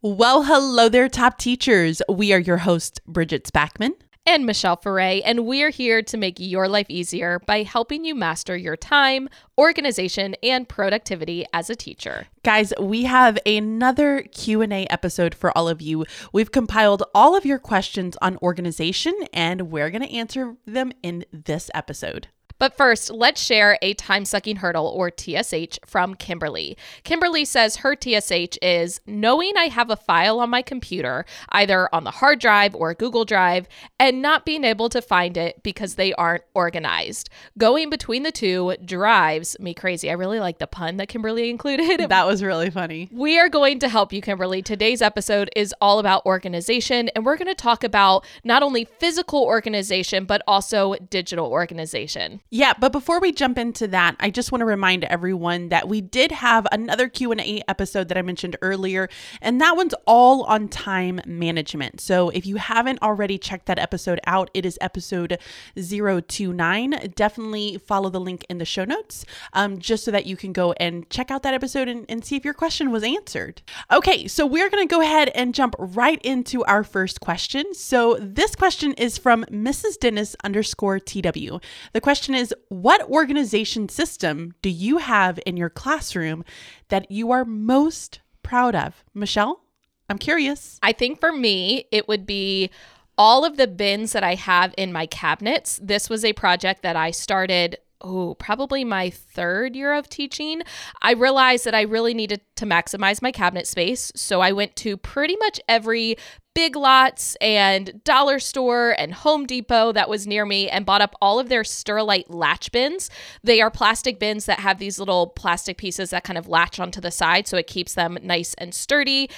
Well, hello there, top teachers. We are your host, Bridget Spackman. And Michelle Foray, and we're here to make your life easier by helping you master your time, organization, and productivity as a teacher. Guys, we have another Q&A episode for all of you. We've compiled all of your questions on organization and we're going to answer them in this episode. But first, let's share a time sucking hurdle or TSH from Kimberly. Kimberly says her TSH is knowing I have a file on my computer, either on the hard drive or Google Drive, and not being able to find it because they aren't organized. Going between the two drives me crazy. I really like the pun that Kimberly included. That was really funny. We are going to help you, Kimberly. Today's episode is all about organization, and we're going to talk about not only physical organization, but also digital organization. Yeah, but before we jump into that, I just want to remind everyone that we did have another Q&A episode that I mentioned earlier, and that one's all on time management. So if you haven't already checked that episode out, it is episode 029. Definitely follow the link in the show notes um, just so that you can go and check out that episode and, and see if your question was answered. Okay, so we're going to go ahead and jump right into our first question. So this question is from Mrs. Dennis underscore TW. The question is what organization system do you have in your classroom that you are most proud of? Michelle, I'm curious. I think for me, it would be all of the bins that I have in my cabinets. This was a project that I started oh, probably my third year of teaching, I realized that I really needed to maximize my cabinet space. So I went to pretty much every Big Lots and dollar store and Home Depot that was near me and bought up all of their Sterilite latch bins. They are plastic bins that have these little plastic pieces that kind of latch onto the side so it keeps them nice and sturdy.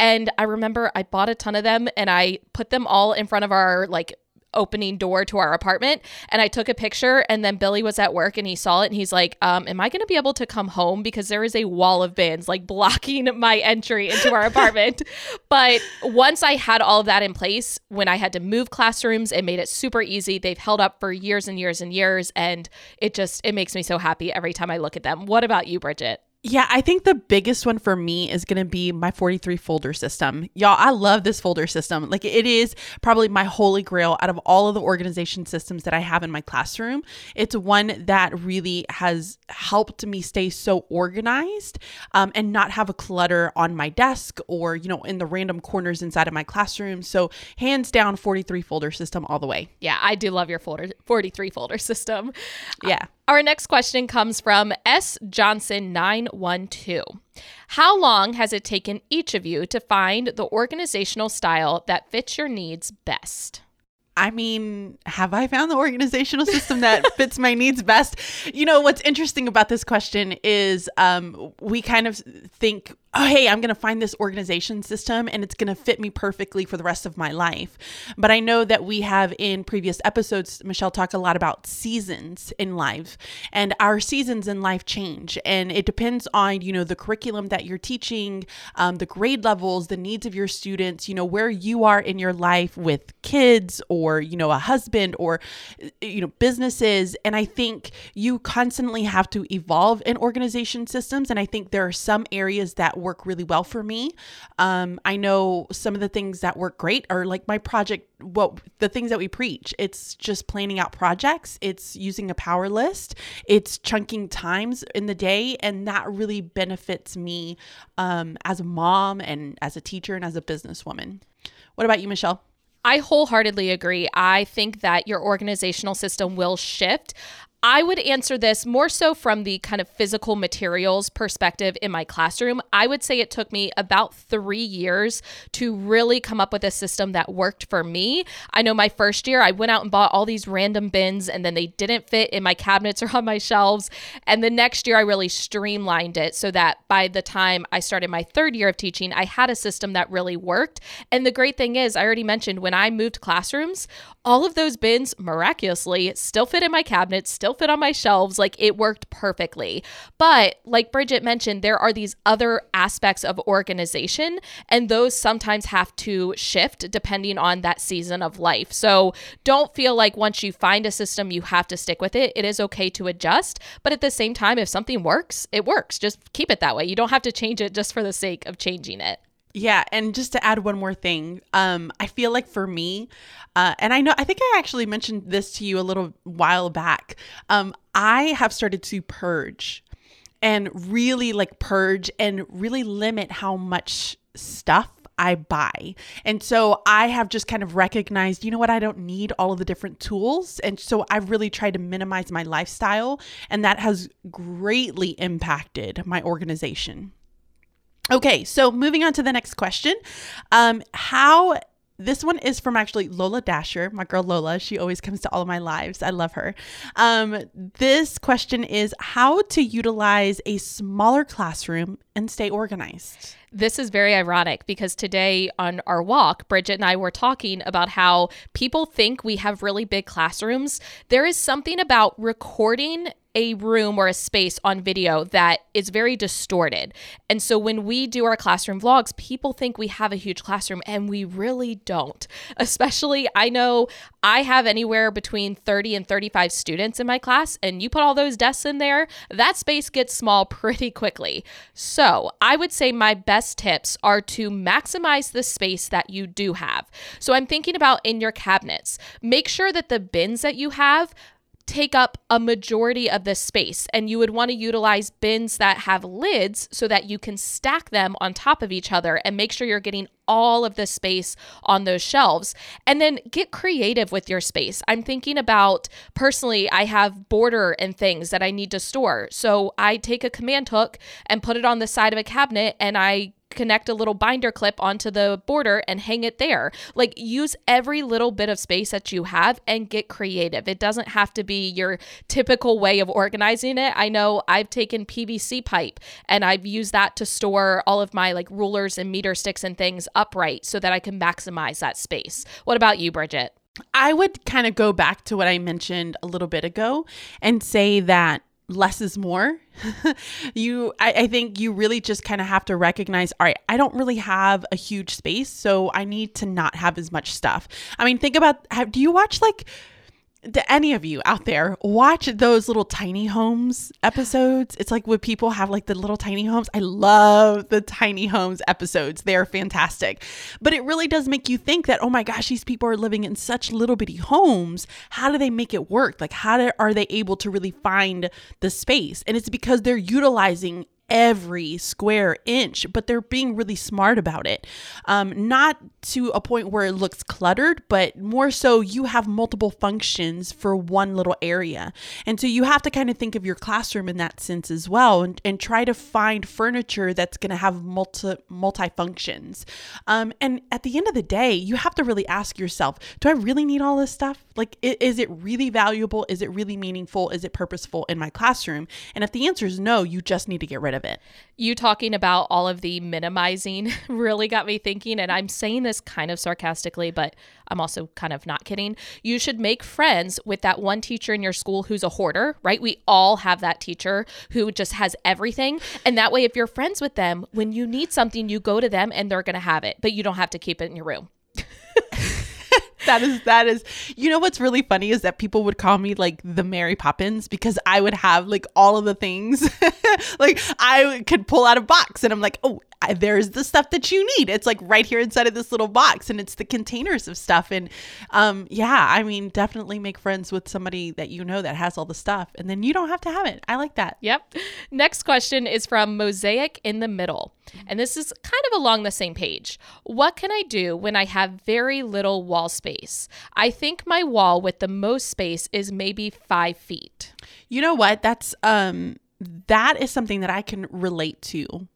And I remember I bought a ton of them and I put them all in front of our like opening door to our apartment and I took a picture and then Billy was at work and he saw it and he's like, um, am I going to be able to come home because there is a wall of bins like blocking my entry into our apartment. but once I had all of that in place, when I had to move classrooms, it made it super easy. They've held up for years and years and years and it just it makes me so happy every time I look at them. What about you, Bridget? Yeah, I think the biggest one for me is going to be my 43 folder system. Y'all, I love this folder system. Like, it is probably my holy grail out of all of the organization systems that I have in my classroom. It's one that really has helped me stay so organized um, and not have a clutter on my desk or, you know, in the random corners inside of my classroom. So, hands down, 43 folder system all the way. Yeah, I do love your folder 43 folder system. Yeah. Uh, our next question comes from S. Johnson912. How long has it taken each of you to find the organizational style that fits your needs best? I mean, have I found the organizational system that fits my needs best? You know, what's interesting about this question is um, we kind of think oh, hey, I'm going to find this organization system and it's going to fit me perfectly for the rest of my life. But I know that we have in previous episodes, Michelle talked a lot about seasons in life and our seasons in life change. And it depends on, you know, the curriculum that you're teaching, um, the grade levels, the needs of your students, you know, where you are in your life with kids or, you know, a husband or, you know, businesses. And I think you constantly have to evolve in organization systems. And I think there are some areas that work really well for me. Um, I know some of the things that work great are like my project, what the things that we preach. It's just planning out projects, it's using a power list, it's chunking times in the day. And that really benefits me um, as a mom and as a teacher and as a businesswoman. What about you, Michelle? I wholeheartedly agree. I think that your organizational system will shift. I would answer this more so from the kind of physical materials perspective in my classroom. I would say it took me about three years to really come up with a system that worked for me. I know my first year, I went out and bought all these random bins and then they didn't fit in my cabinets or on my shelves. And the next year, I really streamlined it so that by the time I started my third year of teaching, I had a system that really worked. And the great thing is, I already mentioned when I moved classrooms, all of those bins miraculously still fit in my cabinets, still fit on my shelves. Like it worked perfectly. But like Bridget mentioned, there are these other aspects of organization, and those sometimes have to shift depending on that season of life. So don't feel like once you find a system, you have to stick with it. It is okay to adjust. But at the same time, if something works, it works. Just keep it that way. You don't have to change it just for the sake of changing it. Yeah, and just to add one more thing, um, I feel like for me, uh, and I know I think I actually mentioned this to you a little while back. Um, I have started to purge and really like purge and really limit how much stuff I buy. And so I have just kind of recognized, you know what, I don't need all of the different tools. And so I've really tried to minimize my lifestyle, and that has greatly impacted my organization. Okay, so moving on to the next question. Um, how this one is from actually Lola Dasher, my girl Lola. She always comes to all of my lives. I love her. Um, this question is how to utilize a smaller classroom and stay organized. This is very ironic because today on our walk, Bridget and I were talking about how people think we have really big classrooms. There is something about recording a room or a space on video that is very distorted. And so when we do our classroom vlogs, people think we have a huge classroom and we really don't. Especially, I know I have anywhere between 30 and 35 students in my class, and you put all those desks in there, that space gets small pretty quickly. So I would say my best tips are to maximize the space that you do have. So I'm thinking about in your cabinets, make sure that the bins that you have take up a majority of the space and you would want to utilize bins that have lids so that you can stack them on top of each other and make sure you're getting all of the space on those shelves and then get creative with your space. I'm thinking about personally I have border and things that I need to store. So I take a command hook and put it on the side of a cabinet and I connect a little binder clip onto the border and hang it there. Like use every little bit of space that you have and get creative. It doesn't have to be your typical way of organizing it. I know I've taken PVC pipe and I've used that to store all of my like rulers and meter sticks and things upright so that I can maximize that space. What about you, Bridget? I would kind of go back to what I mentioned a little bit ago and say that less is more. you, I, I, think you really just kind of have to recognize, all right, I don't really have a huge space, so I need to not have as much stuff. I mean, think about, how, do you watch like do any of you out there watch those little tiny homes episodes? It's like when people have like the little tiny homes. I love the tiny homes episodes. They're fantastic. But it really does make you think that, oh my gosh, these people are living in such little bitty homes. How do they make it work? Like, how do, are they able to really find the space? And it's because they're utilizing every square inch, but they're being really smart about it. Um, not to a point where it looks cluttered, but more so you have multiple functions for one little area. And so you have to kind of think of your classroom in that sense as well and, and try to find furniture that's going to have multi multi functions. Um, and at the end of the day, you have to really ask yourself, do I really need all this stuff? Like, is it really valuable? Is it really meaningful? Is it purposeful in my classroom? And if the answer is no, you just need to get rid of it. You talking about all of the minimizing really got me thinking, and I'm saying this kind of sarcastically, but I'm also kind of not kidding. You should make friends with that one teacher in your school who's a hoarder, right? We all have that teacher who just has everything. And that way, if you're friends with them, when you need something, you go to them and they're going to have it, but you don't have to keep it in your room. that is that is you know what's really funny is that people would call me like the Mary Poppins because I would have like all of the things like I could pull out a box and I'm like oh there's the stuff that you need. It's like right here inside of this little box and it's the containers of stuff. And um, yeah, I mean, definitely make friends with somebody that you know that has all the stuff and then you don't have to have it. I like that. Yep. Next question is from Mosaic in the Middle. And this is kind of along the same page. What can I do when I have very little wall space? I think my wall with the most space is maybe five feet. You know what? That's, um, that is something that I can relate to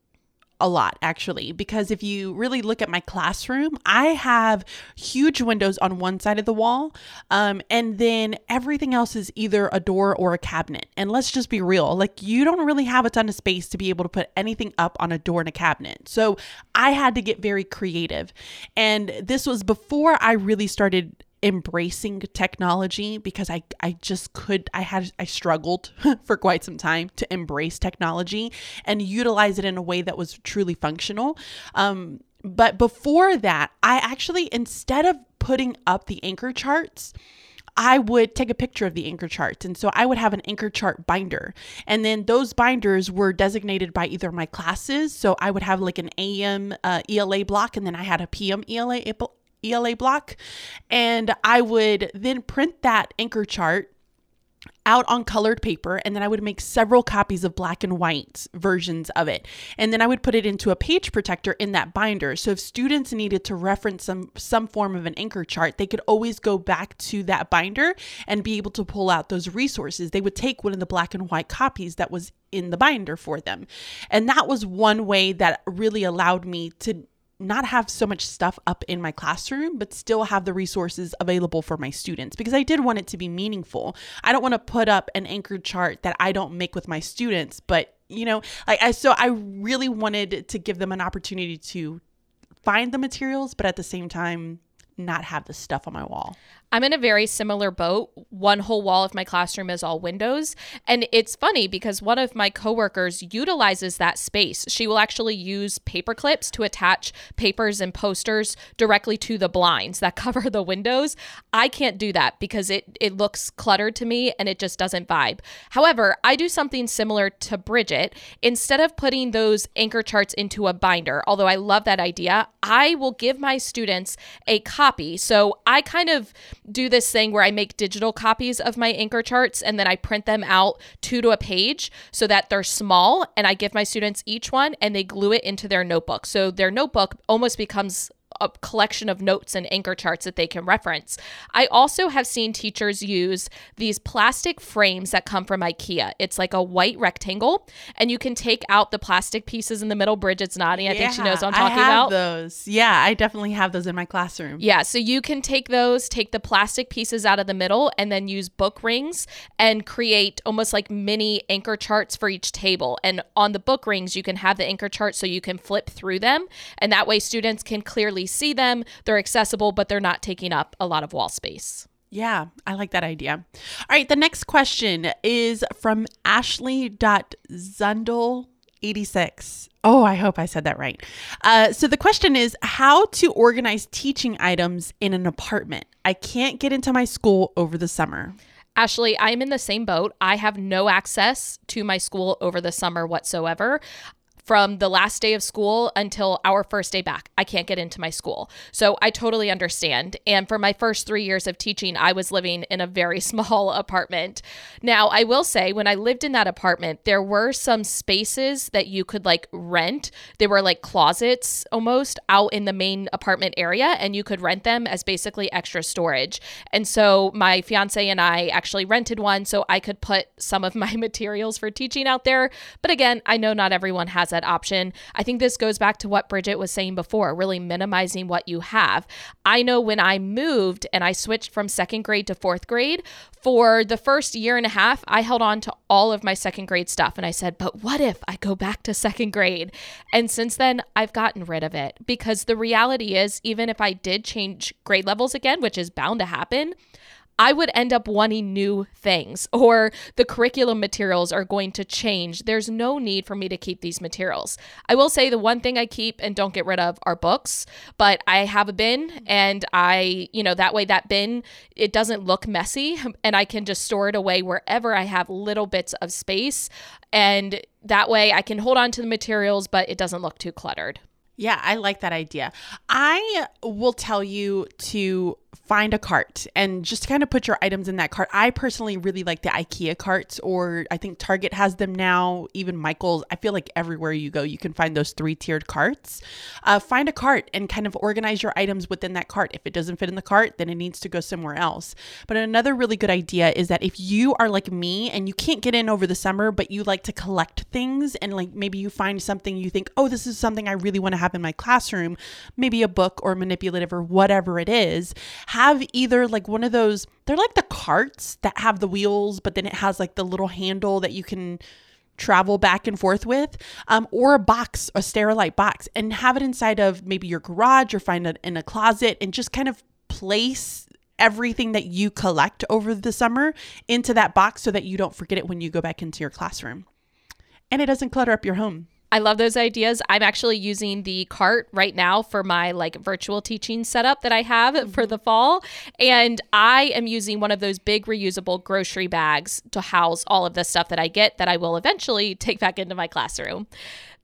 a lot actually because if you really look at my classroom i have huge windows on one side of the wall um, and then everything else is either a door or a cabinet. And let's just be real like you don't really have a ton of space to be able to put anything up on a door and a cabinet. So i had to get very creative. And this was before i really started embracing technology because I I just could I had I struggled for quite some time to embrace technology and utilize it in a way that was truly functional. Um, but before that, I actually instead of putting up the anchor charts, I would take a picture of the anchor charts. And so I would have an anchor chart binder. And then those binders were designated by either my classes. So I would have like an AM uh, ELA block, and then I had a PM ELA, ELA block. And I would then print that anchor chart out on colored paper and then I would make several copies of black and white versions of it. And then I would put it into a page protector in that binder. So if students needed to reference some some form of an anchor chart, they could always go back to that binder and be able to pull out those resources. They would take one of the black and white copies that was in the binder for them. And that was one way that really allowed me to not have so much stuff up in my classroom, but still have the resources available for my students because I did want it to be meaningful. I don't want to put up an anchored chart that I don't make with my students, but you know, like I so I really wanted to give them an opportunity to find the materials, but at the same time not have the stuff on my wall. I'm in a very similar boat. One whole wall of my classroom is all windows. And it's funny because one of my coworkers utilizes that space. She will actually use paper clips to attach papers and posters directly to the blinds that cover the windows. I can't do that because it, it looks cluttered to me and it just doesn't vibe. However, I do something similar to Bridget. Instead of putting those anchor charts into a binder, although I love that idea, I will give my students a copy. So I kind of do this thing where I make digital copies of my anchor charts and then I print them out two to a page so that they're small and I give my students each one and they glue it into their notebook. So their notebook almost becomes a collection of notes and anchor charts that they can reference. I also have seen teachers use these plastic frames that come from IKEA. It's like a white rectangle, and you can take out the plastic pieces in the middle. Bridget's nodding. I yeah, think she knows what I'm talking I have about. Those, yeah, I definitely have those in my classroom. Yeah, so you can take those, take the plastic pieces out of the middle, and then use book rings and create almost like mini anchor charts for each table. And on the book rings, you can have the anchor charts so you can flip through them, and that way students can clearly see them. They're accessible, but they're not taking up a lot of wall space. Yeah, I like that idea. All right, the next question is from Ashley.zundel86. Oh, I hope I said that right. Uh, so the question is how to organize teaching items in an apartment. I can't get into my school over the summer. Ashley, I'm in the same boat. I have no access to my school over the summer whatsoever from the last day of school until our first day back. I can't get into my school. So I totally understand. And for my first three years of teaching, I was living in a very small apartment. Now, I will say, when I lived in that apartment, there were some spaces that you could like rent. They were like closets almost out in the main apartment area, and you could rent them as basically extra storage. And so my fiance and I actually rented one so I could put some of my materials for teaching out there. But again, I know not everyone has option. I think this goes back to what Bridget was saying before, really minimizing what you have. I know when I moved and I switched from second grade to fourth grade, for the first year and a half, I held on to all of my second grade stuff. And I said, but what if I go back to second grade? And since then, I've gotten rid of it because the reality is, even if I did change grade levels again, which is bound to happen, I would end up wanting new things or the curriculum materials are going to change. There's no need for me to keep these materials. I will say the one thing I keep and don't get rid of are books, but I have a bin and I, you know, that way that bin it doesn't look messy and I can just store it away wherever I have little bits of space and that way I can hold on to the materials but it doesn't look too cluttered. Yeah, I like that idea. I will tell you to find a cart and just kind of put your items in that cart. I personally really like the IKEA carts, or I think Target has them now, even Michael's. I feel like everywhere you go, you can find those three tiered carts. Uh, find a cart and kind of organize your items within that cart. If it doesn't fit in the cart, then it needs to go somewhere else. But another really good idea is that if you are like me and you can't get in over the summer, but you like to collect things and like maybe you find something you think, oh, this is something I really want to have in my classroom, maybe a book or manipulative or whatever it is have either like one of those, they're like the carts that have the wheels, but then it has like the little handle that you can travel back and forth with, um, or a box, a Sterilite box, and have it inside of maybe your garage or find it in a closet and just kind of place everything that you collect over the summer into that box so that you don't forget it when you go back into your classroom. And it doesn't clutter up your home. I love those ideas. I'm actually using the cart right now for my like virtual teaching setup that I have mm-hmm. for the fall. And I am using one of those big reusable grocery bags to house all of the stuff that I get that I will eventually take back into my classroom.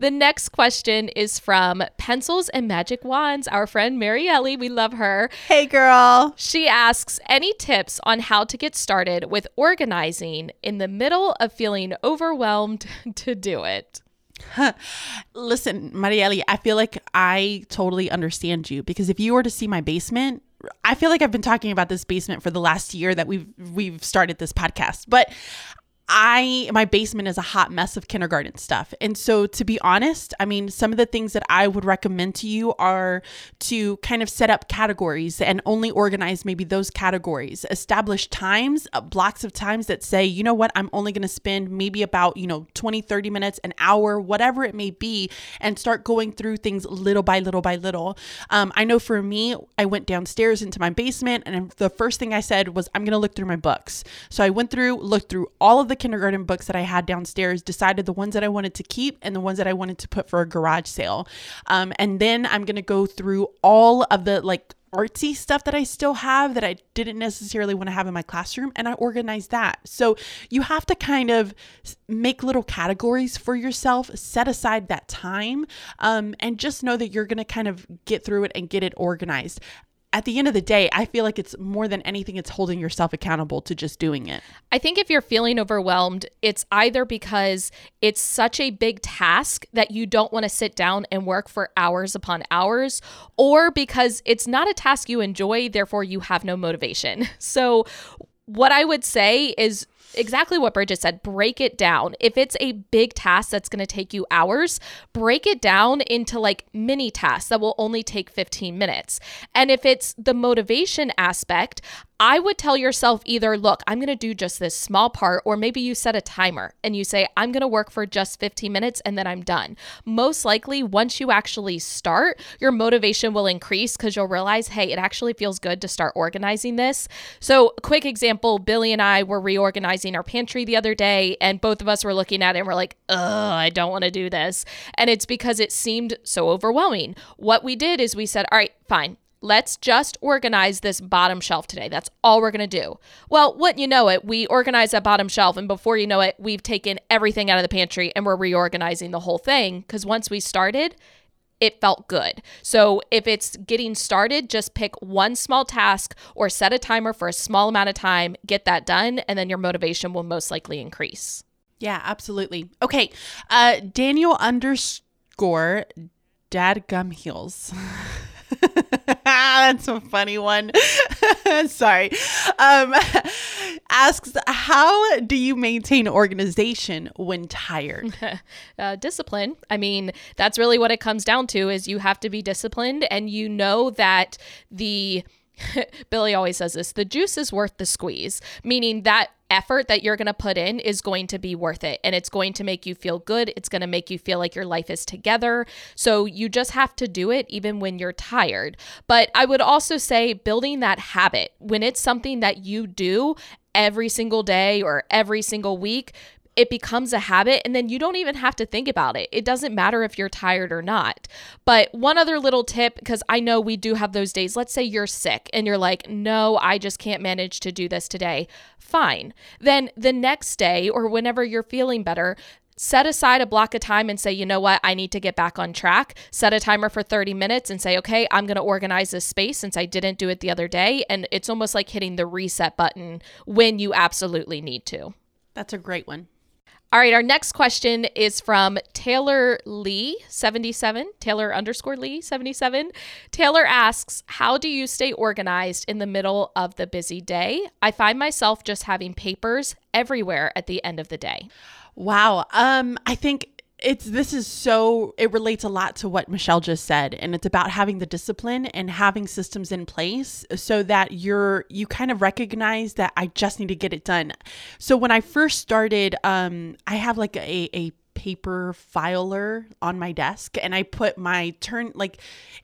The next question is from Pencils and Magic Wands, our friend Marielle. We love her. Hey, girl. She asks any tips on how to get started with organizing in the middle of feeling overwhelmed to do it? Listen, Marielle, I feel like I totally understand you because if you were to see my basement, I feel like I've been talking about this basement for the last year that we've we've started this podcast. But I my basement is a hot mess of kindergarten stuff. And so to be honest, I mean some of the things that I would recommend to you are to kind of set up categories and only organize maybe those categories. Establish times, uh, blocks of times that say, "You know what? I'm only going to spend maybe about, you know, 20, 30 minutes, an hour, whatever it may be, and start going through things little by little by little." Um, I know for me, I went downstairs into my basement and the first thing I said was, "I'm going to look through my books." So I went through, looked through all of the the kindergarten books that I had downstairs, decided the ones that I wanted to keep and the ones that I wanted to put for a garage sale. Um, and then I'm going to go through all of the like artsy stuff that I still have that I didn't necessarily want to have in my classroom and I organize that. So you have to kind of make little categories for yourself, set aside that time, um, and just know that you're going to kind of get through it and get it organized at the end of the day, I feel like it's more than anything, it's holding yourself accountable to just doing it. I think if you're feeling overwhelmed, it's either because it's such a big task that you don't want to sit down and work for hours upon hours, or because it's not a task you enjoy, therefore you have no motivation. So, what I would say is exactly what Bridget said break it down. If it's a big task that's going to take you hours, break it down into like mini tasks that will only take 15 minutes. And if it's the motivation aspect, I would tell yourself either, look, I'm going to do just this small part, or maybe you set a timer and you say, I'm going to work for just 15 minutes and then I'm done. Most likely, once you actually start, your motivation will increase because you'll realize, hey, it actually feels good to start organizing this. So, quick example Billy and I were reorganizing our pantry the other day, and both of us were looking at it and we're like, ugh, I don't want to do this. And it's because it seemed so overwhelming. What we did is we said, all right, fine. Let's just organize this bottom shelf today. That's all we're going to do. Well, what you know it, we organize that bottom shelf, and before you know it, we've taken everything out of the pantry and we're reorganizing the whole thing. Because once we started, it felt good. So if it's getting started, just pick one small task or set a timer for a small amount of time, get that done, and then your motivation will most likely increase. Yeah, absolutely. Okay. Uh Daniel underscore dad gum heels. That's a funny one. Sorry. Um, asks, how do you maintain organization when tired? uh, discipline. I mean, that's really what it comes down to is you have to be disciplined and you know that the Billy always says this the juice is worth the squeeze, meaning that effort that you're going to put in is going to be worth it and it's going to make you feel good. It's going to make you feel like your life is together. So you just have to do it even when you're tired. But I would also say building that habit when it's something that you do every single day or every single week, it becomes a habit and then you don't even have to think about it. It doesn't matter if you're tired or not. But one other little tip because I know we do have those days. Let's say you're sick and you're like, "No, I just can't manage to do this today." Fine. Then the next day or whenever you're feeling better, set aside a block of time and say, you know what, I need to get back on track. Set a timer for 30 minutes and say, okay, I'm going to organize this space since I didn't do it the other day. And it's almost like hitting the reset button when you absolutely need to. That's a great one. All right, our next question is from Taylor Lee, 77, Taylor underscore Lee, 77. Taylor asks, How do you stay organized in the middle of the busy day? I find myself just having papers everywhere at the end of the day. Wow. Um, I think it's this is so it relates a lot to what Michelle just said and it's about having the discipline and having systems in place so that you're you kind of recognize that I just need to get it done. So when I first started um I have like a a paper filer on my desk and I put my turn like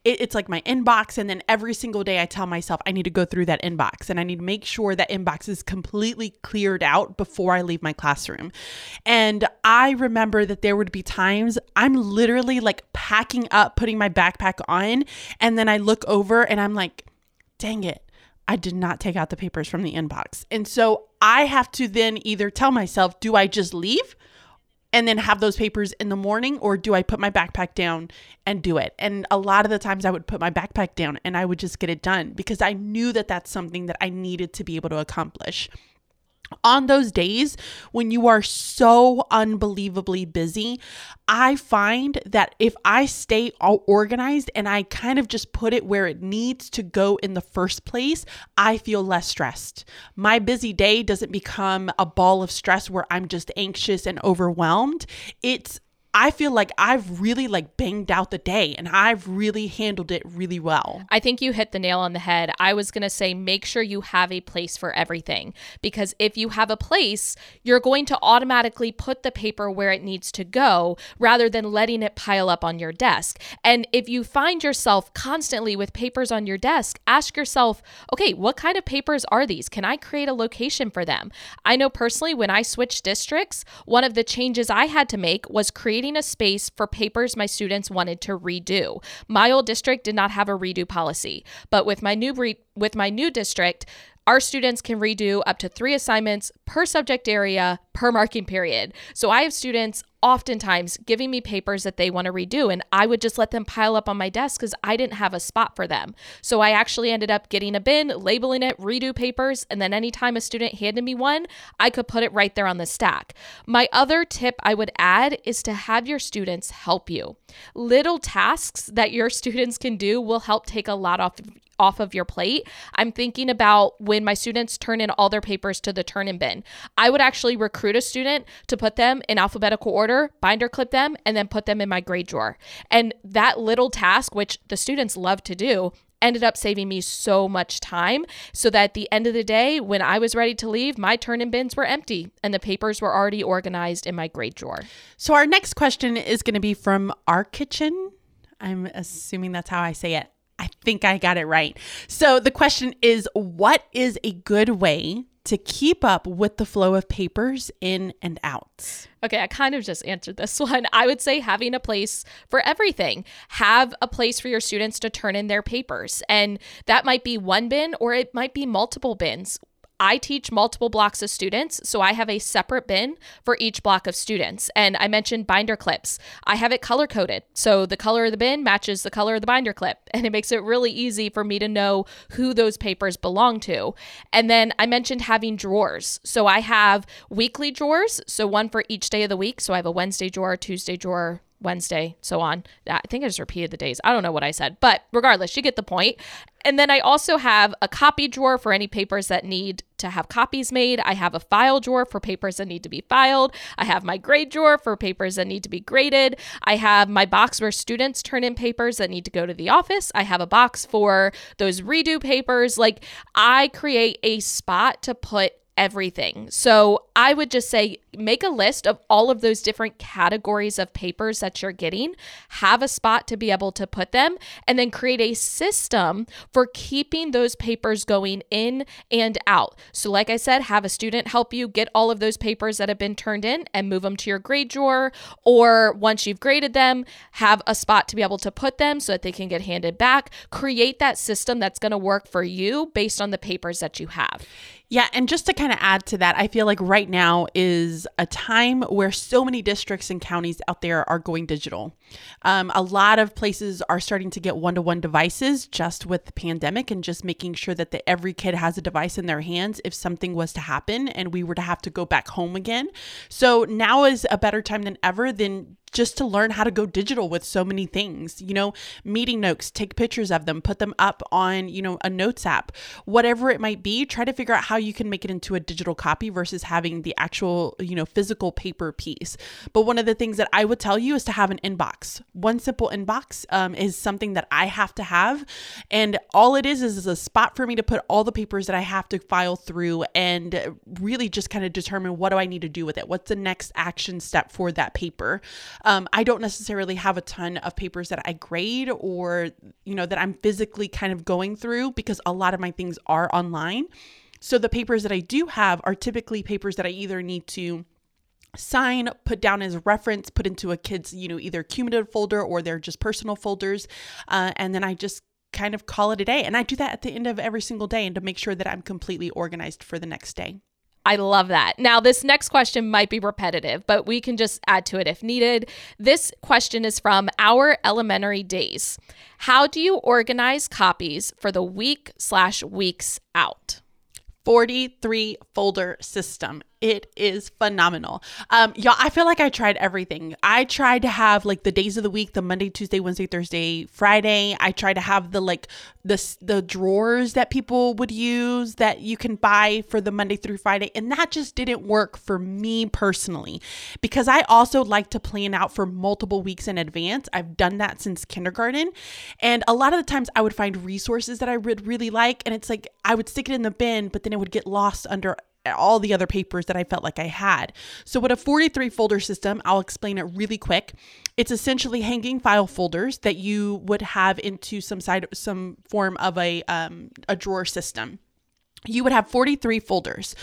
it, it's like my inbox and then every single day I tell myself I need to go through that inbox and I need to make sure that inbox is completely cleared out before I leave my classroom. And I remember that there would be times I'm literally like packing up, putting my backpack on, and then I look over and I'm like, dang it. I did not take out the papers from the inbox. And so I have to then either tell myself, do I just leave and then have those papers in the morning or do I put my backpack down and do it? And a lot of the times I would put my backpack down and I would just get it done because I knew that that's something that I needed to be able to accomplish on those days when you are so unbelievably busy, I find that if I stay all organized and I kind of just put it where it needs to go in the first place, I feel less stressed. My busy day doesn't become a ball of stress where I'm just anxious and overwhelmed. It's I feel like I've really like banged out the day and I've really handled it really well. I think you hit the nail on the head. I was going to say make sure you have a place for everything because if you have a place, you're going to automatically put the paper where it needs to go rather than letting it pile up on your desk. And if you find yourself constantly with papers on your desk, ask yourself, okay, what kind of papers are these? Can I create a location for them? I know personally when I switched districts, one of the changes I had to make was create creating a space for papers my students wanted to redo. My old district did not have a redo policy, but with my new re- with my new district, our students can redo up to three assignments per subject area per marking period. So I have students oftentimes giving me papers that they want to redo, and I would just let them pile up on my desk because I didn't have a spot for them. So I actually ended up getting a bin, labeling it redo papers, and then anytime a student handed me one, I could put it right there on the stack. My other tip I would add is to have your students help you. Little tasks that your students can do will help take a lot off off of your plate. I'm thinking about when my students turn in all their papers to the turn in bin. I would actually recruit a student to put them in alphabetical order, binder clip them, and then put them in my grade drawer. And that little task, which the students love to do, ended up saving me so much time so that at the end of the day, when I was ready to leave, my turn in bins were empty and the papers were already organized in my grade drawer. So, our next question is going to be from our kitchen. I'm assuming that's how I say it. I think I got it right. So the question is what is a good way to keep up with the flow of papers in and out? Okay, I kind of just answered this one. I would say having a place for everything. Have a place for your students to turn in their papers. And that might be one bin or it might be multiple bins. I teach multiple blocks of students, so I have a separate bin for each block of students. And I mentioned binder clips. I have it color coded. So the color of the bin matches the color of the binder clip. And it makes it really easy for me to know who those papers belong to. And then I mentioned having drawers. So I have weekly drawers, so one for each day of the week. So I have a Wednesday drawer, Tuesday drawer, Wednesday, so on. I think I just repeated the days. I don't know what I said, but regardless, you get the point. And then I also have a copy drawer for any papers that need to have copies made. I have a file drawer for papers that need to be filed. I have my grade drawer for papers that need to be graded. I have my box where students turn in papers that need to go to the office. I have a box for those redo papers. Like I create a spot to put everything. So I would just say make a list of all of those different categories of papers that you're getting, have a spot to be able to put them, and then create a system for keeping those papers going in and out. So, like I said, have a student help you get all of those papers that have been turned in and move them to your grade drawer. Or once you've graded them, have a spot to be able to put them so that they can get handed back. Create that system that's going to work for you based on the papers that you have. Yeah, and just to kind of add to that, I feel like right now is a time where so many districts and counties out there are going digital. Um, a lot of places are starting to get one to one devices just with the pandemic and just making sure that the, every kid has a device in their hands if something was to happen and we were to have to go back home again. So now is a better time than ever than just to learn how to go digital with so many things. You know, meeting notes, take pictures of them, put them up on, you know, a notes app, whatever it might be, try to figure out how you can make it into a digital copy versus having the actual, you know, physical paper piece. But one of the things that I would tell you is to have an inbox. One simple inbox um, is something that I have to have. And all it is, is is a spot for me to put all the papers that I have to file through and really just kind of determine what do I need to do with it? What's the next action step for that paper? Um, I don't necessarily have a ton of papers that I grade or, you know, that I'm physically kind of going through because a lot of my things are online. So the papers that I do have are typically papers that I either need to sign put down as reference put into a kid's you know either cumulative folder or they're just personal folders. Uh, and then i just kind of call it a day. And i do that at the end of every single day and to make sure that i'm completely organized for the next day I love that. Now, this next question might be repetitive, but we can just add to it if needed. This question is from our elementary days. How do you organize copies for the week slash weeks out? 43 folder system. It is phenomenal. Um, y'all, I feel like I tried everything. I tried to have like the days of the week, the Monday, Tuesday, Wednesday, Thursday, Friday. I tried to have the like the the drawers that people would use that you can buy for the Monday through Friday, and that just didn't work for me personally because I also like to plan out for multiple weeks in advance. I've done that since kindergarten, and a lot of the times I would find resources that I would really like, and it's like I would stick it in the bin, but then it would get lost under all the other papers that I felt like I had. So, with a 43 folder system, I'll explain it really quick. It's essentially hanging file folders that you would have into some side, some form of a um, a drawer system you would have 43 folders.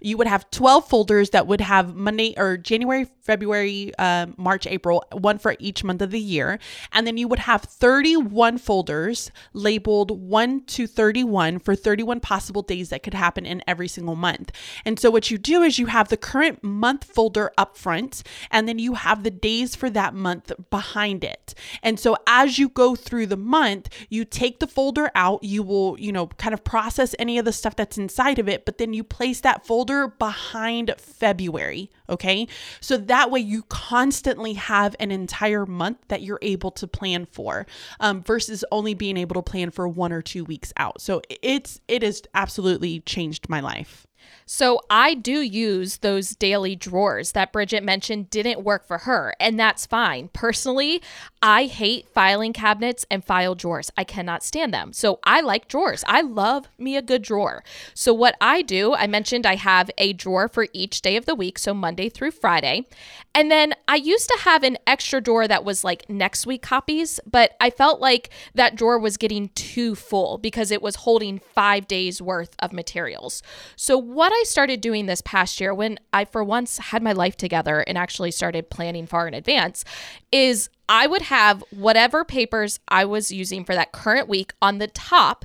You would have 12 folders that would have Monday or January, February, uh, March, April, one for each month of the year. And then you would have 31 folders labeled 1 to 31 for 31 possible days that could happen in every single month. And so what you do is you have the current month folder up front, and then you have the days for that month behind it. And so as you go through the month, you take the folder out, you will, you know, kind of process any of the stuff that that's inside of it, but then you place that folder behind February. Okay. So that way you constantly have an entire month that you're able to plan for um, versus only being able to plan for one or two weeks out. So it's, it has absolutely changed my life. So I do use those daily drawers that Bridget mentioned didn't work for her, and that's fine. Personally, I hate filing cabinets and file drawers. I cannot stand them. So I like drawers. I love me a good drawer. So what I do, I mentioned I have a drawer for each day of the week, so Monday through Friday. And then I used to have an extra drawer that was like next week copies, but I felt like that drawer was getting too full because it was holding 5 days worth of materials. So what I started doing this past year when I, for once, had my life together and actually started planning far in advance is I would have whatever papers I was using for that current week on the top.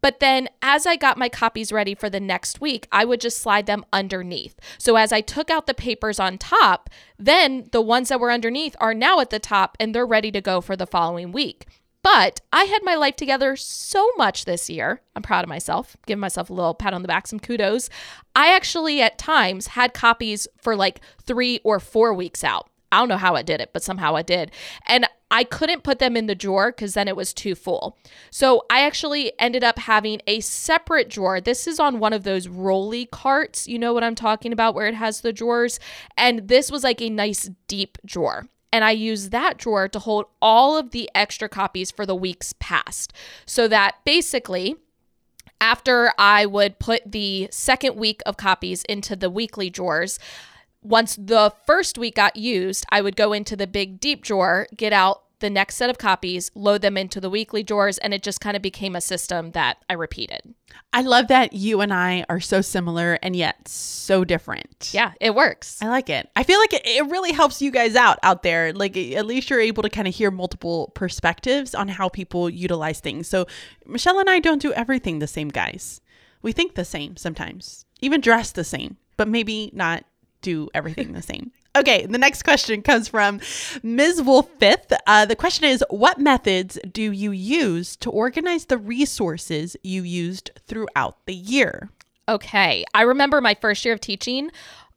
But then as I got my copies ready for the next week, I would just slide them underneath. So as I took out the papers on top, then the ones that were underneath are now at the top and they're ready to go for the following week. But I had my life together so much this year. I'm proud of myself, give myself a little pat on the back, some kudos. I actually, at times, had copies for like three or four weeks out. I don't know how I did it, but somehow I did. And I couldn't put them in the drawer because then it was too full. So I actually ended up having a separate drawer. This is on one of those rolly carts. You know what I'm talking about, where it has the drawers. And this was like a nice deep drawer and I use that drawer to hold all of the extra copies for the weeks past. So that basically, after I would put the second week of copies into the weekly drawers, once the first week got used, I would go into the big deep drawer, get out the next set of copies, load them into the weekly drawers, and it just kind of became a system that I repeated. I love that you and I are so similar and yet so different. Yeah, it works. I like it. I feel like it, it really helps you guys out out there. Like at least you're able to kind of hear multiple perspectives on how people utilize things. So Michelle and I don't do everything the same, guys. We think the same sometimes, even dress the same, but maybe not do everything the same. Okay, the next question comes from Ms. Wolf Fifth. Uh, the question is What methods do you use to organize the resources you used throughout the year? Okay, I remember my first year of teaching.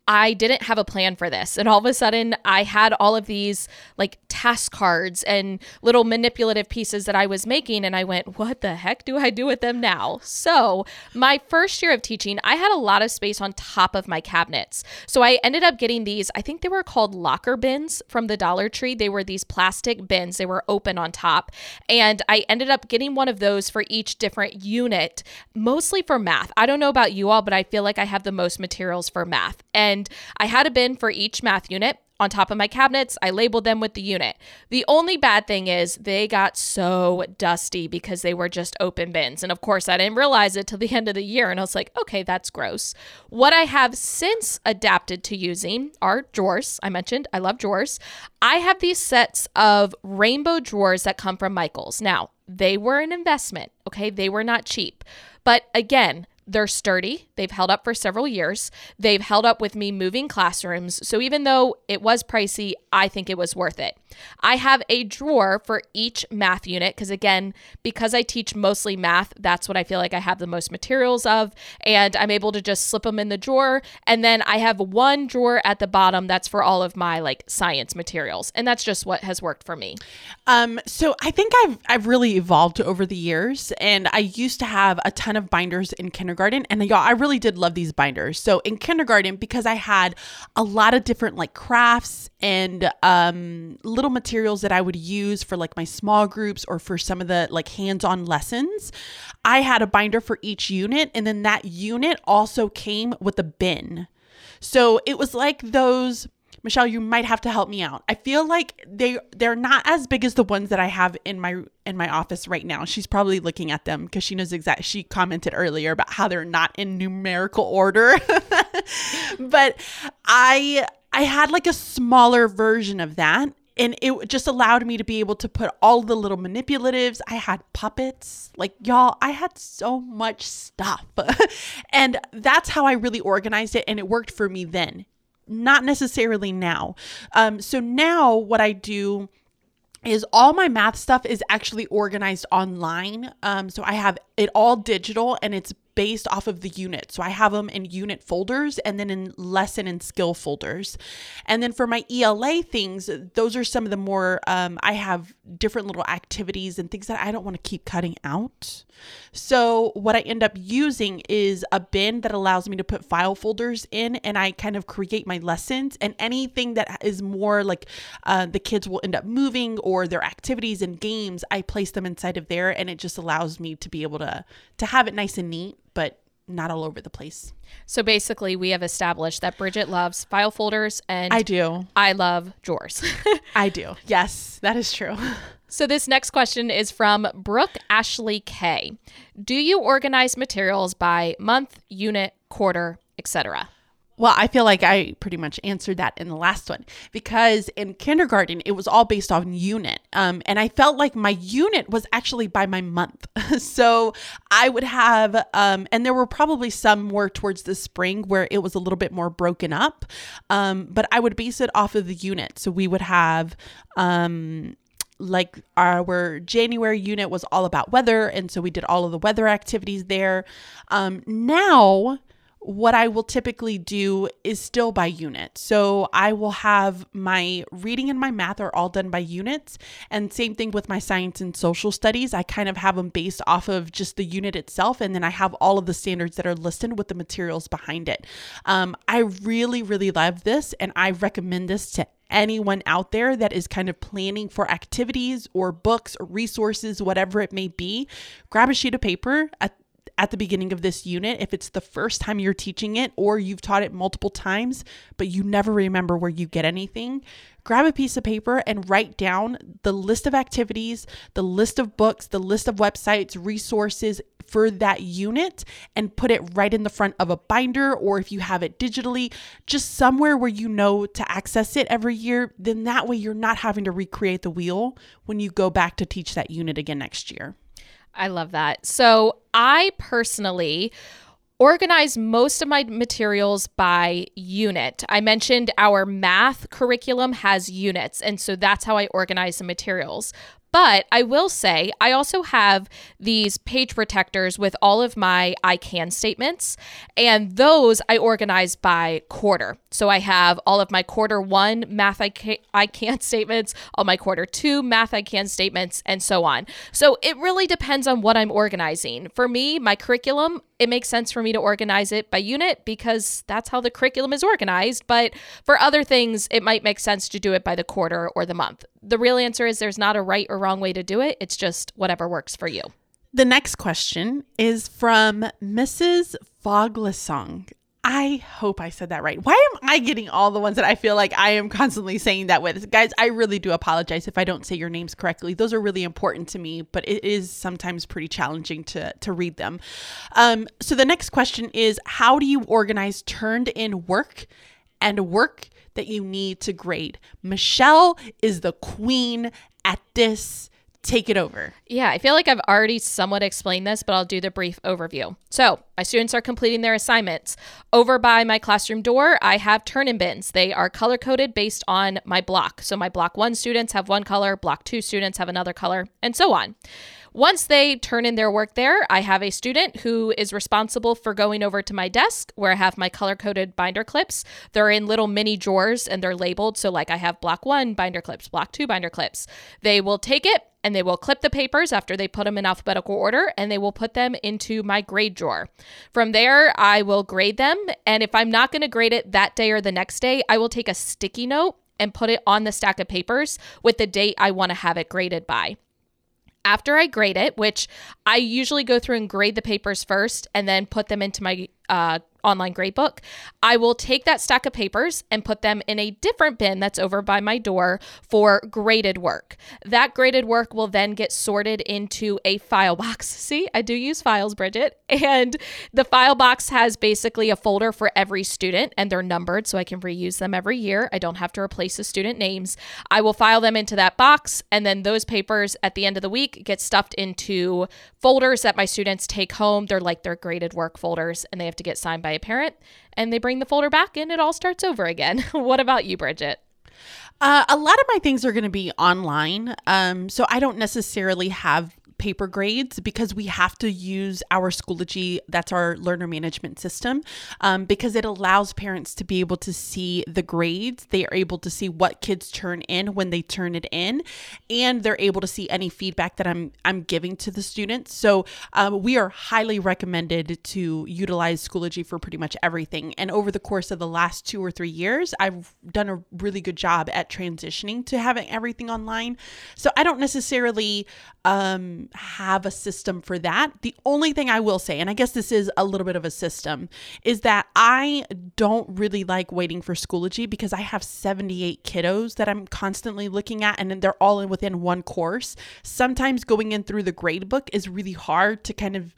I didn't have a plan for this. And all of a sudden, I had all of these like task cards and little manipulative pieces that I was making. And I went, what the heck do I do with them now? So, my first year of teaching, I had a lot of space on top of my cabinets. So, I ended up getting these, I think they were called locker bins from the Dollar Tree. They were these plastic bins, they were open on top. And I ended up getting one of those for each different unit, mostly for math. I don't know about you all, but I feel like I have the most materials for math. And I had a bin for each math unit on top of my cabinets. I labeled them with the unit. The only bad thing is they got so dusty because they were just open bins. And of course, I didn't realize it till the end of the year. And I was like, okay, that's gross. What I have since adapted to using are drawers. I mentioned I love drawers. I have these sets of rainbow drawers that come from Michaels. Now, they were an investment, okay? They were not cheap. But again, they're sturdy. They've held up for several years. They've held up with me moving classrooms. So even though it was pricey, I think it was worth it. I have a drawer for each math unit because, again, because I teach mostly math, that's what I feel like I have the most materials of. And I'm able to just slip them in the drawer. And then I have one drawer at the bottom that's for all of my like science materials. And that's just what has worked for me. Um, so I think I've I've really evolved over the years. And I used to have a ton of binders in kindergarten and y'all I really did love these binders. So in kindergarten because I had a lot of different like crafts and um little materials that I would use for like my small groups or for some of the like hands-on lessons, I had a binder for each unit and then that unit also came with a bin. So it was like those Michelle, you might have to help me out. I feel like they they're not as big as the ones that I have in my in my office right now. She's probably looking at them because she knows exactly. She commented earlier about how they're not in numerical order, but I I had like a smaller version of that. And it just allowed me to be able to put all the little manipulatives. I had puppets. Like, y'all, I had so much stuff. and that's how I really organized it. And it worked for me then not necessarily now. Um, so now what I do is all my math stuff is actually organized online. Um, so I have it all digital and it's based off of the unit. So I have them in unit folders and then in lesson and skill folders. And then for my ELA things, those are some of the more, um, I have different little activities and things that I don't want to keep cutting out. So what I end up using is a bin that allows me to put file folders in and I kind of create my lessons and anything that is more like uh, the kids will end up moving or their activities and games, I place them inside of there and it just allows me to be able to to have it nice and neat but not all over the place. So basically, we have established that Bridget loves file folders and I do. I love drawers. I do. Yes, that is true. So this next question is from Brooke Ashley K. Do you organize materials by month, unit, quarter, etc.? Well, I feel like I pretty much answered that in the last one because in kindergarten it was all based on unit, um, and I felt like my unit was actually by my month. so I would have, um, and there were probably some more towards the spring where it was a little bit more broken up, um, but I would base it off of the unit. So we would have um, like our January unit was all about weather, and so we did all of the weather activities there. Um, now what I will typically do is still by unit. So I will have my reading and my math are all done by units. And same thing with my science and social studies. I kind of have them based off of just the unit itself. And then I have all of the standards that are listed with the materials behind it. Um, I really, really love this. And I recommend this to anyone out there that is kind of planning for activities or books or resources, whatever it may be. Grab a sheet of paper at at the beginning of this unit if it's the first time you're teaching it or you've taught it multiple times, but you never remember where you get anything. Grab a piece of paper and write down the list of activities, the list of books, the list of websites, resources for that unit, and put it right in the front of a binder, or if you have it digitally, just somewhere where you know to access it every year. Then that way you're not having to recreate the wheel when you go back to teach that unit again next year. I love that. So I personally organize most of my materials by unit. I mentioned our math curriculum has units, and so that's how I organize the materials. But I will say, I also have these page protectors with all of my I can statements, and those I organize by quarter. So I have all of my quarter one math I can, I can statements, all my quarter two math I can statements, and so on. So it really depends on what I'm organizing. For me, my curriculum, it makes sense for me to organize it by unit because that's how the curriculum is organized. But for other things, it might make sense to do it by the quarter or the month. The real answer is there's not a right or wrong way to do it, it's just whatever works for you. The next question is from Mrs. Foglesong. I hope I said that right. Why am I getting all the ones that I feel like I am constantly saying that with? Guys, I really do apologize if I don't say your names correctly. Those are really important to me, but it is sometimes pretty challenging to, to read them. Um, so the next question is How do you organize turned in work and work that you need to grade? Michelle is the queen at this take it over. Yeah, I feel like I've already somewhat explained this, but I'll do the brief overview. So, my students are completing their assignments. Over by my classroom door, I have turn in bins. They are color coded based on my block. So, my block one students have one color, block two students have another color, and so on. Once they turn in their work there, I have a student who is responsible for going over to my desk where I have my color coded binder clips. They're in little mini drawers and they're labeled. So, like, I have block one binder clips, block two binder clips. They will take it and they will clip the papers after they put them in alphabetical order and they will put them into my grade drawer. From there, I will grade them. And if I'm not going to grade it that day or the next day, I will take a sticky note and put it on the stack of papers with the date I want to have it graded by after I grade it, which I usually go through and grade the papers first and then put them into my uh, online gradebook, I will take that stack of papers and put them in a different bin that's over by my door for graded work. That graded work will then get sorted into a file box. See, I do use files, Bridget. And the file box has basically a folder for every student and they're numbered so I can reuse them every year. I don't have to replace the student names. I will file them into that box and then those papers at the end of the week get stuffed into folders that my students take home. They're like their graded work folders and they have to get signed by parent and they bring the folder back and it all starts over again. what about you, Bridget? Uh, a lot of my things are going to be online. Um, so I don't necessarily have paper grades because we have to use our Schoology, that's our learner management system, um, because it allows parents to be able to see the grades. They are able to see what kids turn in when they turn it in, and they're able to see any feedback that I'm I'm giving to the students. So um, we are highly recommended to utilize Schoology for pretty much everything. And over the course of the last two or three years, I've done a really good job at transitioning to having everything online. So I don't necessarily um, have a system for that. The only thing I will say, and I guess this is a little bit of a system, is that I don't really like waiting for Schoology because I have 78 kiddos that I'm constantly looking at and they're all in within one course. Sometimes going in through the grade book is really hard to kind of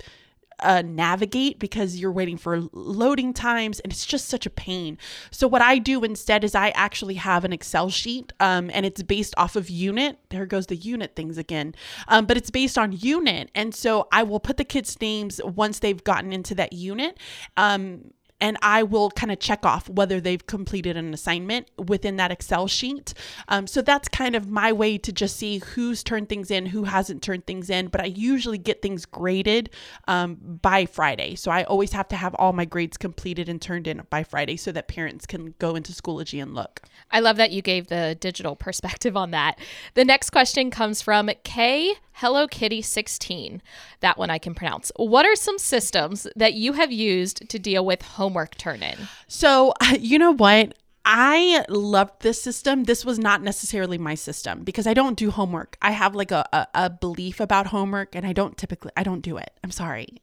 uh, navigate because you're waiting for loading times and it's just such a pain. So, what I do instead is I actually have an Excel sheet um, and it's based off of unit. There goes the unit things again. Um, but it's based on unit. And so I will put the kids' names once they've gotten into that unit. Um, and I will kind of check off whether they've completed an assignment within that Excel sheet. Um, so that's kind of my way to just see who's turned things in, who hasn't turned things in. But I usually get things graded um, by Friday. So I always have to have all my grades completed and turned in by Friday so that parents can go into Schoology and look. I love that you gave the digital perspective on that. The next question comes from Kay Hello Kitty 16. That one I can pronounce. What are some systems that you have used to deal with homework turn in? So, you know what? I loved this system. This was not necessarily my system because I don't do homework. I have like a, a, a belief about homework and I don't typically, I don't do it. I'm sorry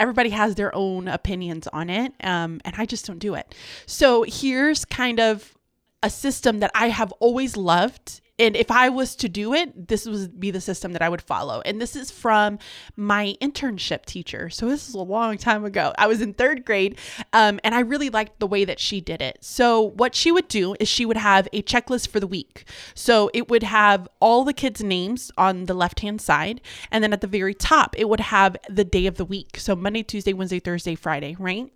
everybody has their own opinions on it um, and i just don't do it so here's kind of a system that i have always loved and if I was to do it, this would be the system that I would follow. And this is from my internship teacher. So this is a long time ago. I was in third grade, um, and I really liked the way that she did it. So what she would do is she would have a checklist for the week. So it would have all the kids' names on the left hand side, and then at the very top, it would have the day of the week. So Monday, Tuesday, Wednesday, Thursday, Friday, right?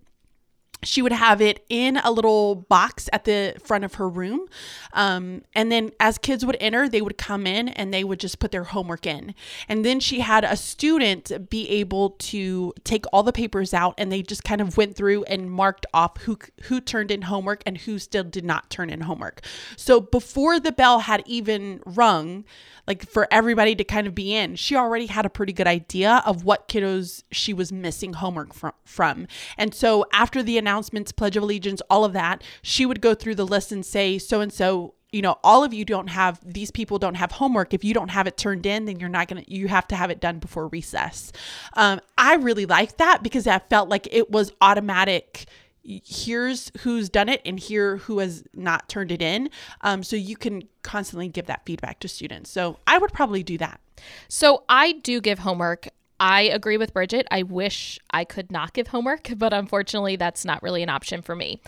She would have it in a little box at the front of her room. Um, and then as kids would enter, they would come in and they would just put their homework in. And then she had a student be able to take all the papers out and they just kind of went through and marked off who who turned in homework and who still did not turn in homework. So before the bell had even rung, like for everybody to kind of be in, she already had a pretty good idea of what kiddos she was missing homework from. from. And so after the announcements, Pledge of Allegiance, all of that, she would go through the list and say, so and so you know all of you don't have these people don't have homework. If you don't have it turned in then you're not gonna you have to have it done before recess. Um, i really liked that because i felt like it was automatic here's who's done it and here who has not turned it in. Um, so you can constantly give that feedback to students. So i would probably do that. So i do give homework I agree with Bridget. I wish I could not give homework, but unfortunately, that's not really an option for me.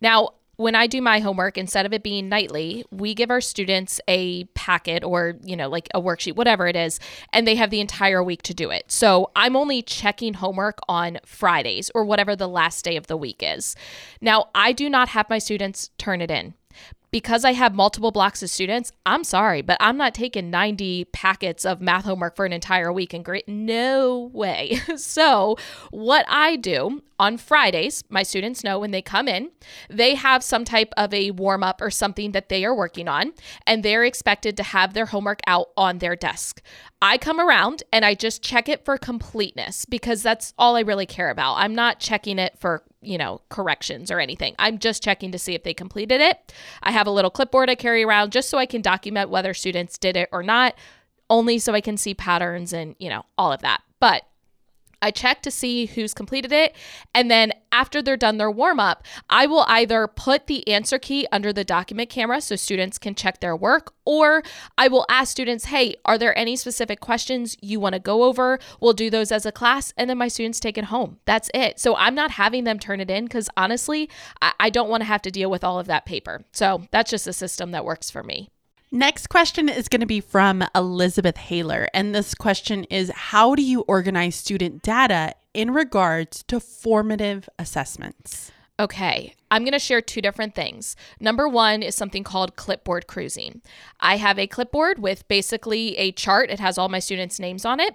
Now, when I do my homework, instead of it being nightly, we give our students a packet or, you know, like a worksheet, whatever it is, and they have the entire week to do it. So I'm only checking homework on Fridays or whatever the last day of the week is. Now, I do not have my students turn it in because I have multiple blocks of students, I'm sorry, but I'm not taking 90 packets of math homework for an entire week and great. No way. so, what I do on Fridays, my students know when they come in, they have some type of a warm up or something that they are working on, and they're expected to have their homework out on their desk. I come around and I just check it for completeness because that's all I really care about. I'm not checking it for you know, corrections or anything. I'm just checking to see if they completed it. I have a little clipboard I carry around just so I can document whether students did it or not, only so I can see patterns and, you know, all of that. But I check to see who's completed it. And then after they're done their warm up, I will either put the answer key under the document camera so students can check their work, or I will ask students, hey, are there any specific questions you want to go over? We'll do those as a class, and then my students take it home. That's it. So I'm not having them turn it in because honestly, I, I don't want to have to deal with all of that paper. So that's just a system that works for me. Next question is going to be from Elizabeth Haler. And this question is How do you organize student data in regards to formative assessments? Okay, I'm going to share two different things. Number one is something called clipboard cruising. I have a clipboard with basically a chart, it has all my students' names on it.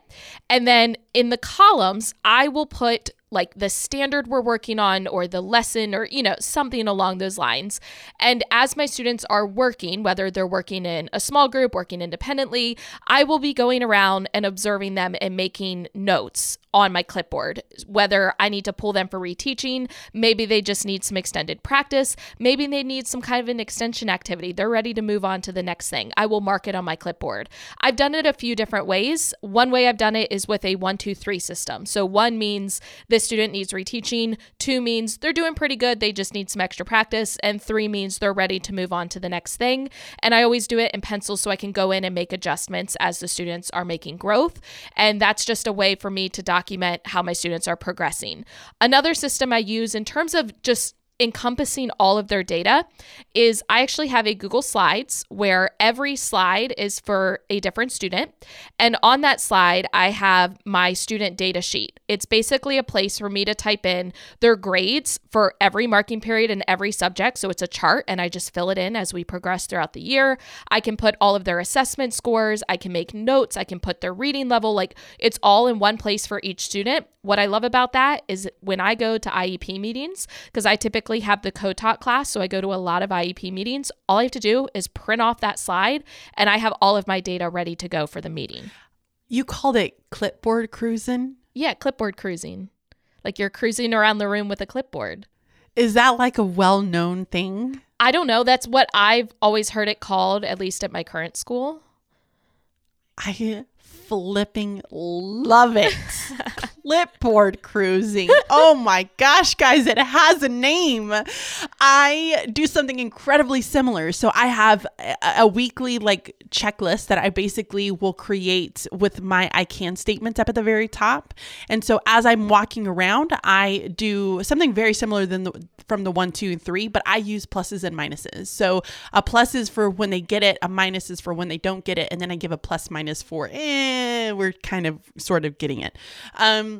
And then in the columns, I will put like the standard we're working on or the lesson or you know something along those lines and as my students are working whether they're working in a small group working independently i will be going around and observing them and making notes on my clipboard whether i need to pull them for reteaching maybe they just need some extended practice maybe they need some kind of an extension activity they're ready to move on to the next thing i will mark it on my clipboard i've done it a few different ways one way i've done it is with a one two three system so one means this student needs reteaching. Two means they're doing pretty good, they just need some extra practice. And three means they're ready to move on to the next thing. And I always do it in pencil so I can go in and make adjustments as the students are making growth. And that's just a way for me to document how my students are progressing. Another system I use in terms of just encompassing all of their data is I actually have a Google Slides where every slide is for a different student. And on that slide, I have my student data sheet. It's basically a place for me to type in their grades for every marking period and every subject. So it's a chart, and I just fill it in as we progress throughout the year. I can put all of their assessment scores, I can make notes, I can put their reading level. Like it's all in one place for each student. What I love about that is when I go to IEP meetings, because I typically have the co taught class, so I go to a lot of IEP meetings, all I have to do is print off that slide and I have all of my data ready to go for the meeting. You called it clipboard cruising? Yeah, clipboard cruising. Like you're cruising around the room with a clipboard. Is that like a well known thing? I don't know. That's what I've always heard it called, at least at my current school. I flipping love it. Clipboard cruising. Oh my gosh, guys, it has a name. I do something incredibly similar. So I have a, a weekly like checklist that I basically will create with my I can statements up at the very top. And so as I'm walking around, I do something very similar than the, from the one, two, and three, but I use pluses and minuses. So a plus is for when they get it, a minus is for when they don't get it, and then I give a plus minus for eh, we're kind of sort of getting it. Um,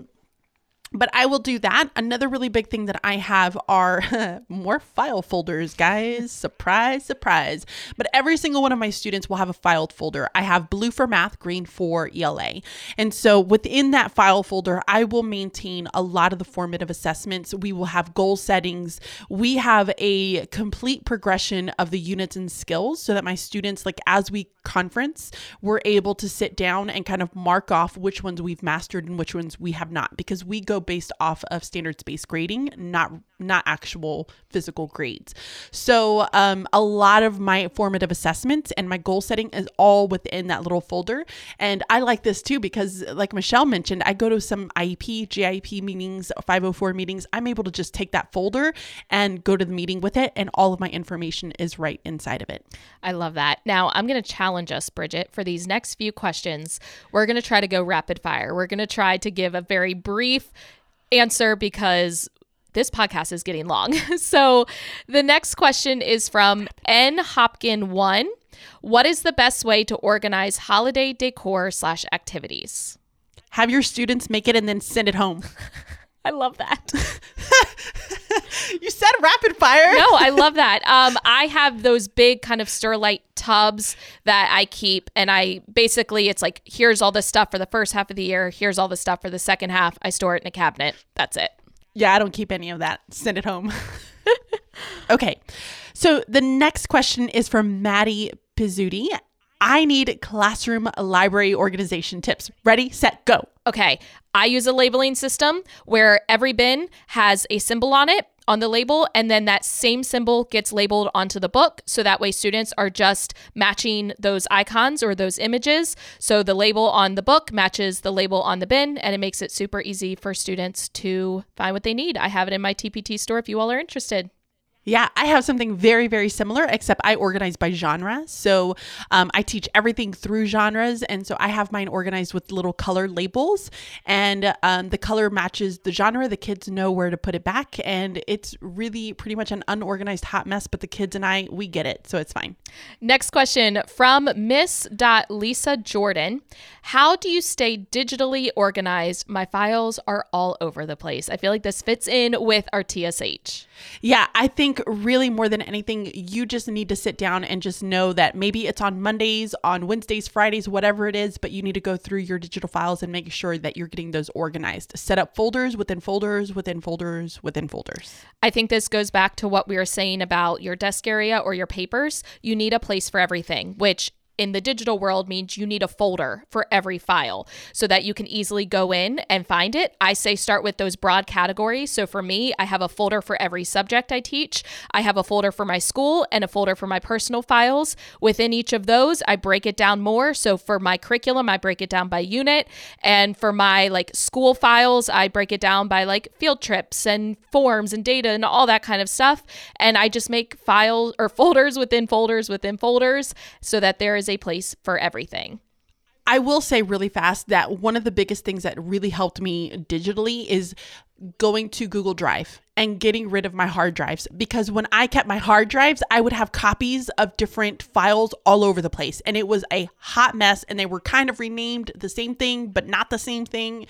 but I will do that. Another really big thing that I have are more file folders, guys. surprise, surprise. But every single one of my students will have a filed folder. I have blue for math, green for ELA. And so within that file folder, I will maintain a lot of the formative assessments. We will have goal settings. We have a complete progression of the units and skills so that my students, like as we conference, we're able to sit down and kind of mark off which ones we've mastered and which ones we have not because we go based off of standards based grading, not not actual physical grades. So um, a lot of my formative assessments and my goal setting is all within that little folder. And I like this too because, like Michelle mentioned, I go to some IEP, GIP meetings, 504 meetings. I'm able to just take that folder and go to the meeting with it, and all of my information is right inside of it. I love that. Now, I'm going to challenge us, Bridget, for these next few questions. We're going to try to go rapid fire. We're going to try to give a very brief answer because this podcast is getting long. so the next question is from N Hopkin one. What is the best way to organize holiday decor slash activities? Have your students make it and then send it home. I love that. you said rapid fire. no, I love that. Um, I have those big kind of Sterlite tubs that I keep, and I basically it's like here's all the stuff for the first half of the year. Here's all the stuff for the second half. I store it in a cabinet. That's it. Yeah, I don't keep any of that. Send it home. okay. So the next question is from Maddie Pizzuti. I need classroom library organization tips. Ready, set, go. Okay. I use a labeling system where every bin has a symbol on it on the label, and then that same symbol gets labeled onto the book. So that way, students are just matching those icons or those images. So the label on the book matches the label on the bin, and it makes it super easy for students to find what they need. I have it in my TPT store if you all are interested. Yeah, I have something very, very similar, except I organize by genre. So um, I teach everything through genres. And so I have mine organized with little color labels, and um, the color matches the genre. The kids know where to put it back. And it's really pretty much an unorganized hot mess, but the kids and I, we get it. So it's fine. Next question from Miss Lisa Jordan. How do you stay digitally organized? My files are all over the place. I feel like this fits in with our TSH. Yeah, I think really more than anything, you just need to sit down and just know that maybe it's on Mondays, on Wednesdays, Fridays, whatever it is, but you need to go through your digital files and make sure that you're getting those organized. Set up folders within folders, within folders, within folders. I think this goes back to what we were saying about your desk area or your papers. You need a place for everything, which in the digital world means you need a folder for every file so that you can easily go in and find it. I say start with those broad categories. So for me, I have a folder for every subject I teach. I have a folder for my school and a folder for my personal files. Within each of those, I break it down more. So for my curriculum, I break it down by unit. And for my like school files, I break it down by like field trips and forms and data and all that kind of stuff. And I just make files or folders within folders within folders so that there is a place for everything. I will say really fast that one of the biggest things that really helped me digitally is going to Google Drive and getting rid of my hard drives because when I kept my hard drives, I would have copies of different files all over the place and it was a hot mess and they were kind of renamed the same thing but not the same thing.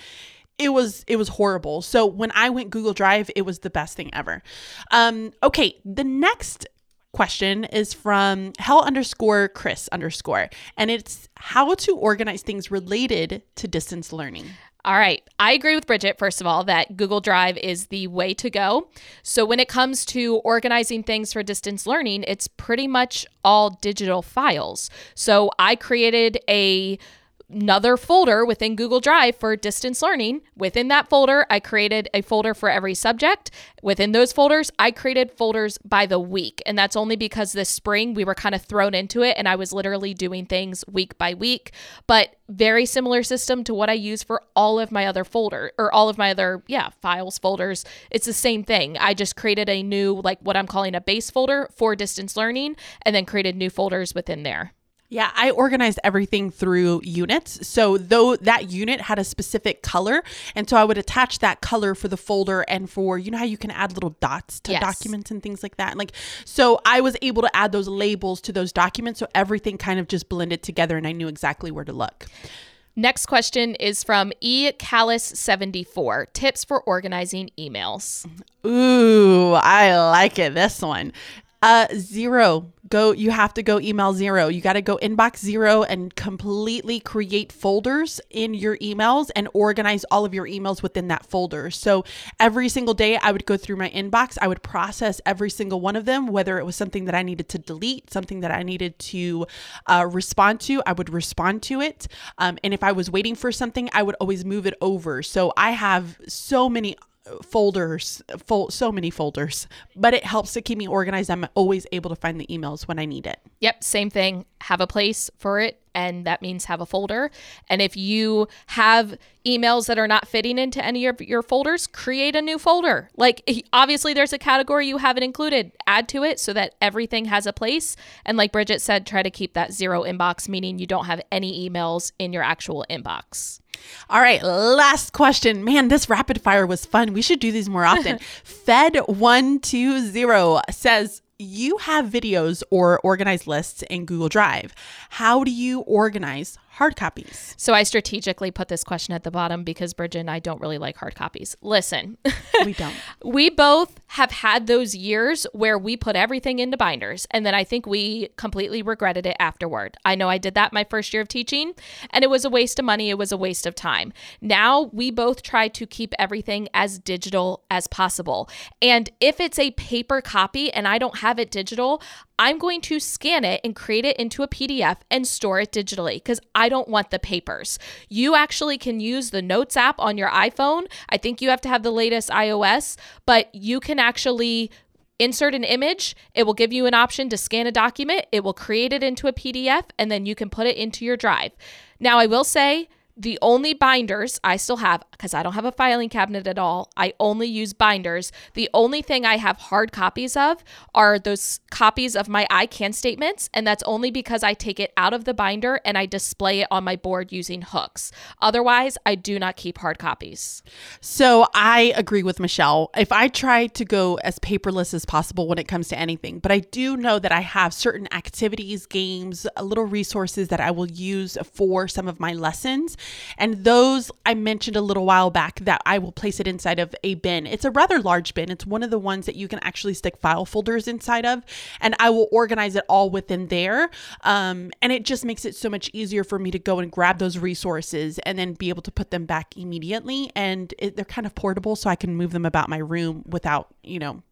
It was it was horrible. So when I went Google Drive, it was the best thing ever. Um okay, the next question is from hell underscore Chris underscore, and it's how to organize things related to distance learning. All right. I agree with Bridget, first of all, that Google Drive is the way to go. So, when it comes to organizing things for distance learning, it's pretty much all digital files. So, I created a another folder within Google Drive for distance learning. Within that folder, I created a folder for every subject. Within those folders, I created folders by the week. And that's only because this spring we were kind of thrown into it and I was literally doing things week by week. But very similar system to what I use for all of my other folder or all of my other, yeah, files, folders. It's the same thing. I just created a new, like what I'm calling a base folder for distance learning and then created new folders within there. Yeah, I organized everything through units. So though that unit had a specific color, and so I would attach that color for the folder and for you know how you can add little dots to yes. documents and things like that. And like so I was able to add those labels to those documents so everything kind of just blended together and I knew exactly where to look. Next question is from E Callis74. Tips for organizing emails. Ooh, I like it. This one. Uh, zero. Go. You have to go email zero. You got to go inbox zero and completely create folders in your emails and organize all of your emails within that folder. So every single day, I would go through my inbox. I would process every single one of them, whether it was something that I needed to delete, something that I needed to uh, respond to. I would respond to it. Um, and if I was waiting for something, I would always move it over. So I have so many folders, fol- so many folders, but it helps to keep me organized. I'm always able to find the emails when I need it. Yep, same thing. Have a place for it, and that means have a folder. And if you have emails that are not fitting into any of your folders, create a new folder. Like, obviously, there's a category you haven't included, add to it so that everything has a place. And like Bridget said, try to keep that zero inbox, meaning you don't have any emails in your actual inbox. All right, last question. Man, this rapid fire was fun. We should do these more often. Fed120 says, you have videos or organized lists in Google Drive. How do you organize hard copies? So I strategically put this question at the bottom because Bridget and I don't really like hard copies. Listen, We don't. we both have had those years where we put everything into binders and then I think we completely regretted it afterward. I know I did that my first year of teaching and it was a waste of money, it was a waste of time. Now we both try to keep everything as digital as possible. And if it's a paper copy and I don't have it digital, I'm going to scan it and create it into a PDF and store it digitally because I don't want the papers. You actually can use the Notes app on your iPhone. I think you have to have the latest iOS, but you can actually insert an image. It will give you an option to scan a document. It will create it into a PDF and then you can put it into your drive. Now, I will say, the only binders I still have, because I don't have a filing cabinet at all, I only use binders. The only thing I have hard copies of are those copies of my I can statements, and that's only because I take it out of the binder and I display it on my board using hooks. Otherwise, I do not keep hard copies. So I agree with Michelle. If I try to go as paperless as possible when it comes to anything, but I do know that I have certain activities, games, little resources that I will use for some of my lessons. And those I mentioned a little while back that I will place it inside of a bin. It's a rather large bin. It's one of the ones that you can actually stick file folders inside of, and I will organize it all within there. Um, and it just makes it so much easier for me to go and grab those resources and then be able to put them back immediately. And it, they're kind of portable, so I can move them about my room without, you know,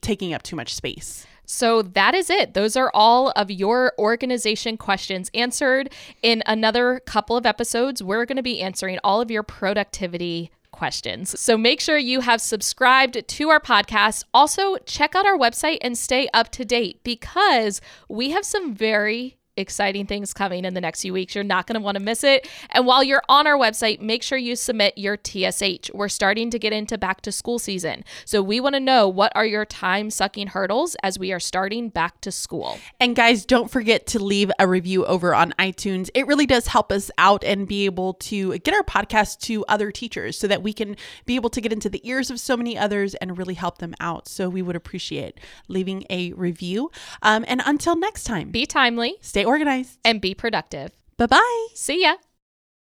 taking up too much space. So that is it. Those are all of your organization questions answered. In another couple of episodes, we're going to be answering all of your productivity questions. So make sure you have subscribed to our podcast. Also, check out our website and stay up to date because we have some very exciting things coming in the next few weeks. You're not going to want to miss it. And while you're on our website, make sure you submit your TSH. We're starting to get into back to school season. So we want to know what are your time sucking hurdles as we are starting back to school. And guys, don't forget to leave a review over on iTunes. It really does help us out and be able to get our podcast to other teachers so that we can be able to get into the ears of so many others and really help them out. So we would appreciate leaving a review. Um, and until next time, Be timely stay organized. and be productive. Bye bye. See ya.